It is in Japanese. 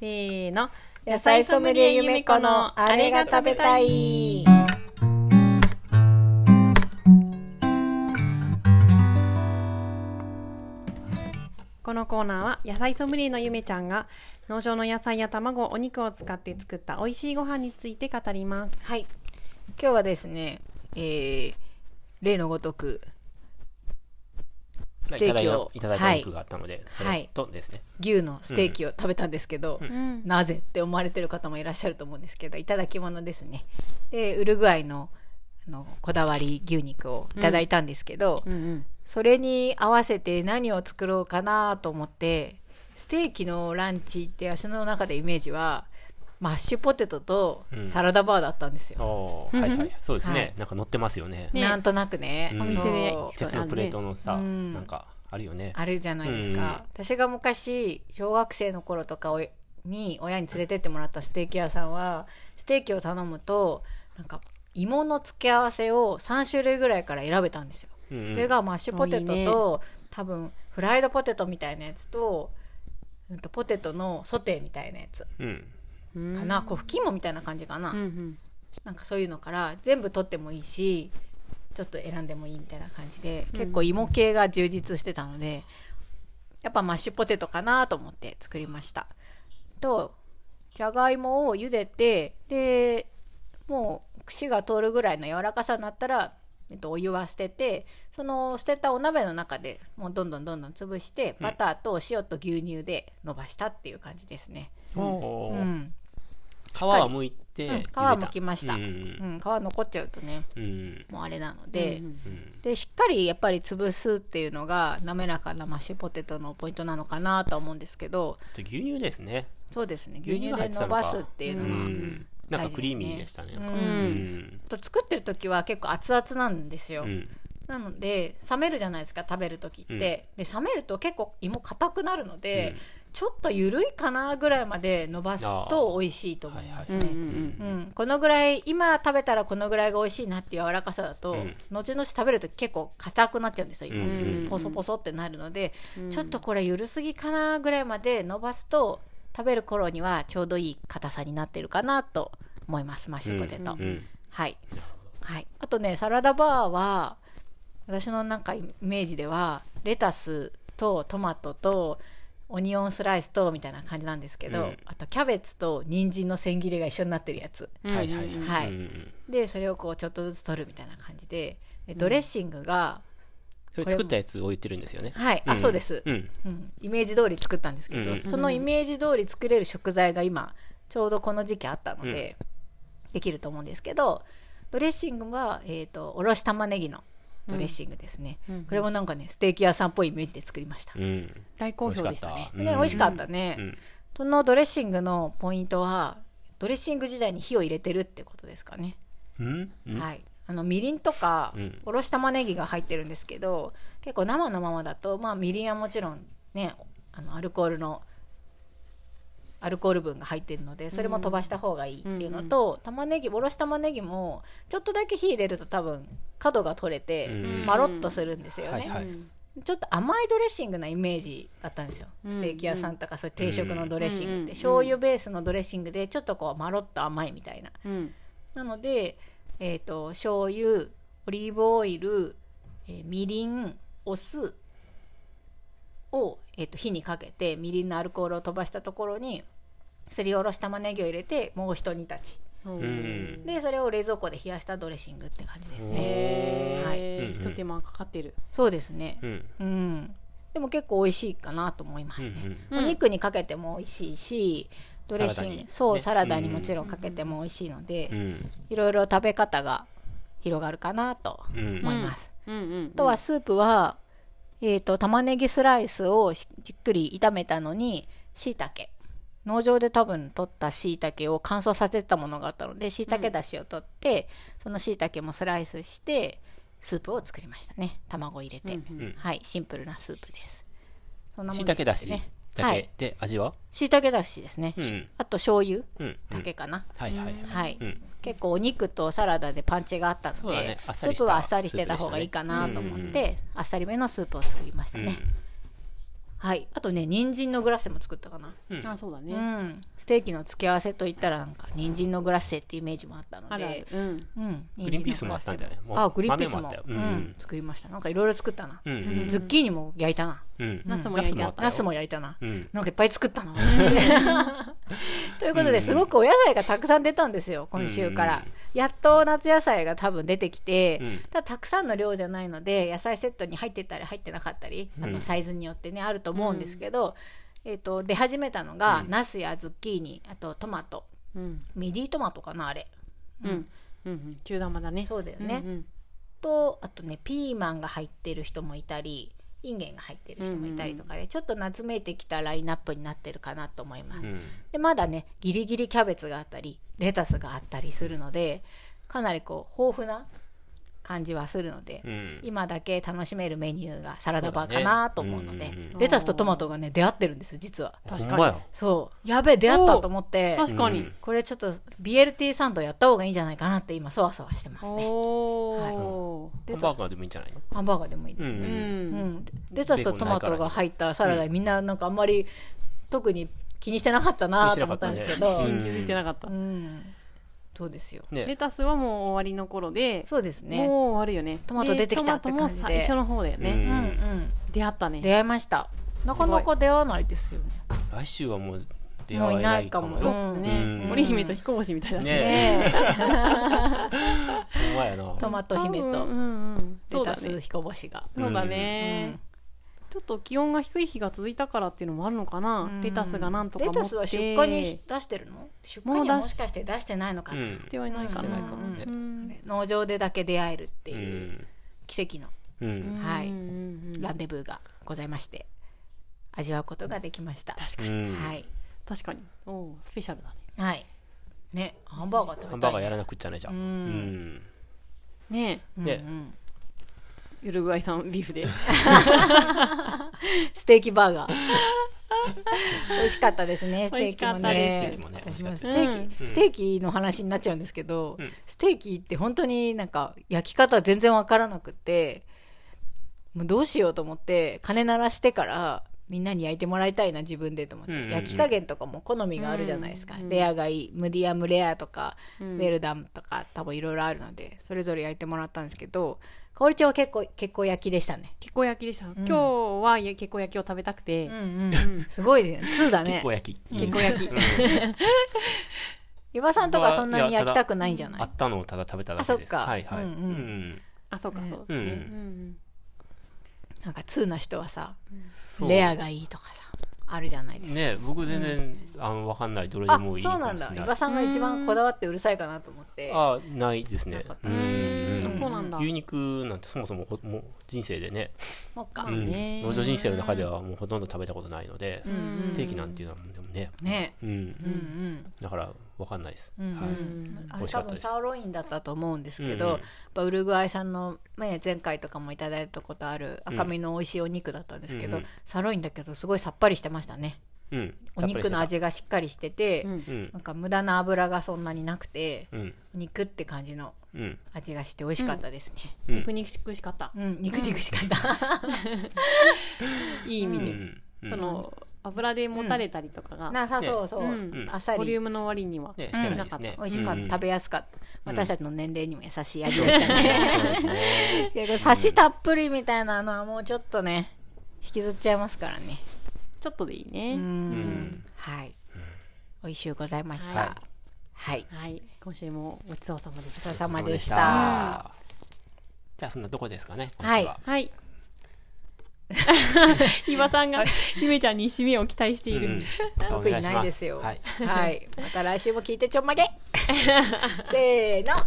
せーの。野菜ソムリエゆめこのあれが食べたい。このコーナーは野菜ソムリエのゆめちゃんが農場の野菜や卵、お肉を使って作った美味しいご飯について語ります。はい。今日はですね、えー、例のごとく、ステーキを、いただいたお肉があったので、そはいれとですね、牛のステーキを食べたんですけど、うん。なぜって思われてる方もいらっしゃると思うんですけど、いただき物ですね。で、ウルグアイのあのこだわり牛肉をいただいたんですけど、うんうん。それに合わせて何を作ろうかなと思ってステーキのランチって私の中でイメージはマッシュポテトとサラダバーだったんですよ、おーはいはい、そうですね、はい。なんか乗ってますよね。ね。なんとなくね、うん。お店で鉄のプレートのさ、うん。なんかあるよね。あるじゃないですか、私が昔小学生の頃とかに親に連れてってもらったステーキ屋さんはステーキを頼むとなんか芋の付け合わせを3種類ぐらいから選べたんですよ。うんうん。それがマッシュポテトとおいいね。多分フライドポテトみたいなやつと,、うん、とポテトのソテーみたいなやつ。うん。かな、こう吹き芋みたいな感じかな、うんうん。なんかそういうのから全部取ってもいいしちょっと選んでもいいみたいな感じで、結構芋系が充実してたのでやっぱマッシュポテトかなと思って作りました。とじゃがいもを茹でてでもう串が通るぐらいの柔らかさになったら、えっと、お湯は捨ててその捨てたお鍋の中でもうどんどんどんどん潰してバターと塩と牛乳で伸ばしたっていう感じですね、おー。うん皮は剥いて、うん、皮剥きました、ううんん。皮残っちゃうとねうんもうあれなので、うんでしっかりやっぱり潰すっていうのが滑らかなマッシュポテトのポイントなのかなとは思うんですけど。で牛乳ですね。そうですね。牛牛乳で伸ばすっていうのうは、ん。なんかクリーミーでしたね。と作ってる時は結構熱々なんですよ、うん。なので冷めるじゃないですか食べる時って、で冷めると結構芋硬くなるので、ちょっと緩いかなぐらいまで伸ばすと美味しいと思いますね、うんうんうん、このぐらい今食べたらこのぐらいが美味しいなっていう柔らかさだと、ん。後々食べると結構硬くなっちゃうんですよ、今。うんポソポソってなるので、ちょっとこれ緩すぎかなぐらいまで伸ばすと食べる頃にはちょうどいい硬さになってるかなと思いますマッシュポテト、うん。はい、はい、あとねサラダバーは私のなんかイメージではレタスとトマトとオニオンスライスとみたいな感じなんですけど、うん。あとキャベツと人参の千切りが一緒になってるやつ、はいはいはい。はい。うんでそれをこうちょっとずつ取るみたいな感じで。でドレッシングが、それ作ったやつを言ってるんですよね。はい。あ、ん。そうです、うん。うん。イメージ通り作ったんですけど、うんそのイメージ通り作れる食材が今ちょうどこの時期あったので、できると思うんですけどドレッシングは、えー、とおろし玉ねぎのドレッシングですね、これもなんかねステーキ屋さんっぽいイメージで作りました、うん。大好評でしたね。ね、美味しかったね、うん。そのドレッシングのポイントはドレッシング時代に火を入れてるってことですかね、うん？うん。はい、あのみりんとか、うん。おろし玉ねぎが入ってるんですけど結構生のままだと、まあ、みりんはもちろんねあのアルコールのアルコール分が入ってるのでそれも飛ばした方がいいっていうのと、玉ねぎおろし玉ねぎもちょっとだけ火入れると多分角が取れてうん。まろっとするんですよね、はいはい。ちょっと甘いドレッシングなイメージだったんですよ、ステーキ屋さんとかそういう定食のドレッシングって、醤油ベースのドレッシングでちょっとこうまろっと甘いみたいな。うん。なので、えー、と醤油オリーブオイル、えーみりんお酢を、えー、と火にかけてみりんのアルコールを飛ばしたところにすりおろし玉ねぎを入れてもう一煮立ちうん。でそれを冷蔵庫で冷やしたドレッシングって感じですねはい一手間かかってる。そうですねうん。うんでも結構美味しいかなと思いますね、うんお肉にかけても美味しいしドレッシングそう、ねサラダにもちろんかけても美味しいので、うん。いろいろ食べ方が広がるかなとうん。思います。うんうんあ。とはスープは、えー、と玉ねぎスライスをしじっくり炒めたのにしいたけ農場で多分取ったしいたけを乾燥させたものがあったのでしいたけだしを取って、そのしいたけもスライスしてスープを作りましたね。卵入れて、んはいシンプルなスープです。そんなもしいんですたけだしね。だけ。はいで味は？しいたけだしですね、うん。あと醤油うん。だけかな、はいはいはい。はい、うん結構お肉とサラダでパンチがあったので、スープはあっさりしてた方がいいかなと思って、あっさりめのスープを作りましたね、はい。あとね人参のグラッセも作ったかな。あそうだね、うん。ステーキの付け合わせといったらなんか人参のグラッセっていうイメージもあったので。うん。うん。グリーンピースもあったんじゃないあグリーンピースも豆もあったよ。ううん。ん。作りました。なんかいろいろ作ったな。うんうん。ズッキーニも焼いたな。うん。ナスも焼いたナスも焼いたな。うん。なんかいっぱい作ったな私。ということですごくお野菜がたくさん出たんですよ今週からやっと夏野菜が多分出てきて、うん。ただたくさんの量じゃないので野菜セットに入ってたり入ってなかったり、あのサイズによってねあると思うんですけど、えー、と出始めたのが、ナスやズッキーニあとトマト。うん。ミディトマトかなあれ。うん。うん。うん中玉だね。そうだよね、うん。とあとねピーマンが入ってる人もいたりインゲンが入ってる人もいたりとかで、ちょっと夏めいてきたラインナップになってるかなと思います、うん。でまだねギリギリキャベツがあったりレタスがあったりするのでかなりこう豊富な感じはするので、うん。今だけ楽しめるメニューがサラダバーかなと思うので。そうだねうん。レタスとトマトがね出会ってるんですよ実は。確かに。そう。やべえ出会ったと思って。確かに、うん。これちょっと BLT サンドやった方がいいんじゃないかなって今そわそわしてますね。おおレタハンバーガーでもいいんじゃない？のハンバーガーでもいいですね、うん。レタスとトマトが入ったサラダ、みんななんかあんまり特に気にしてなかったなと思ったんですけど、気にしてなかったね気づいてなかった、うんそうですよ。レねタスはもう終わりの頃でそうですね。もう終わるよね。トマト出てきたって感じで。トマトも最初の方だよね、うん。うんうん。出会ったね。出会いました。なかなか出会わないですよね。来週はもう出会もういえないいなかもかも。ようん。ね、うん。森姫と彦星みたいだね。ほんまやな。トマト姫と多分うんうん。そレタス彦星が。そうだね、うんちょっと気温が低い日が続いたからっていうのもあるのかな、レタスがなんとか持って。レタスは出荷に出してるの？出荷にはもしかして出してないのかな、うん。ではいないかな、ね。うん。農場でだけ出会えるってういうん。奇跡の、うん。はい。うんうんうんランデブーがございまして味わうことができました。確かに、うん。はい。確かに。おおスペシャルだね。はい。ねハンバーガー食べたい、ハンバーガーやらなくっちゃねじゃん。うん。ねえ。ねウルグアイ産ビーフで。ステーキバーガー。美味しかったですねステーキもね。美味しかった。です私もステーキ、ステーキの話になっちゃうんですけど、ステーキって本当になんか焼き方全然わからなくってもうどうしようと思って鐘鳴らしてからみんなに焼いてもらいたいな自分でと思って、うんうんうん。焼き加減とかも好みがあるじゃないですか、レアがいいムディアムレアとか、ウェルダンとか多分いろいろあるのでそれぞれ焼いてもらったんですけどかおりちゃんは結構結構焼きでしたね。結構焼きでした、今日は結構焼きを食べたくて、うんうん、すごいね。2だね。結構焼き。結構焼き、湯葉さんとかそんなに焼きたくないんじゃない？あったのをただ食べただけです。あそっか。はいはい。うんうん。うんあそうかそうですね、うんうんなんか2な人はさレアがいいとかさあるじゃないですか、ね僕全然あのわかんない。どれであもいいそうなんだ。湯葉さんが一番こだわってうるさいかなと思って。あないですね。ですうんんそうなんだ。牛肉なんてそもそもほもう人生でね。うん。ね農場人生の中ではもうほとんど食べたことないので。んステーキなんていうのはでもね。ね。うん。うんうん。だからわかんないです。うんはい。多分サーロインだったと思うんですけど、うんやっぱウルグアイさんの、ね、前回とかもいただいたことある赤身の美味しいお肉だったんですけど、うんうん。サーロインだけどすごいさっぱりしてましたね。うん。お肉の味がしっかりしてて、うん。うんなんか無駄な油がそんなになくて、うん。お肉って感じの。うん味がして美味しかったですね。うん。肉肉しかった。うん、肉肉しかった、いい意味で、その油でもたれたりとかが、なさそうそう、うん。あっさり。ボリュームの割にはねしなかった、美味しかった、うん食べやすかった。私たちの年齢にも優しい味でしたね。そうですね。けどサシたっぷりみたいなのはもうちょっとね引きずっちゃいますからね。ちょっとでいいね、うん。はい。美味しゅうございましたはい。はい、はい今週もごちそうさまでごちした。そうさまでした。じゃあそんなとこですかね今はい週は。はい。ひばさんがゆめちゃんに締めを期待している、特にないですよ。はい。はい、また来週も聞いてちょんまげ。せーの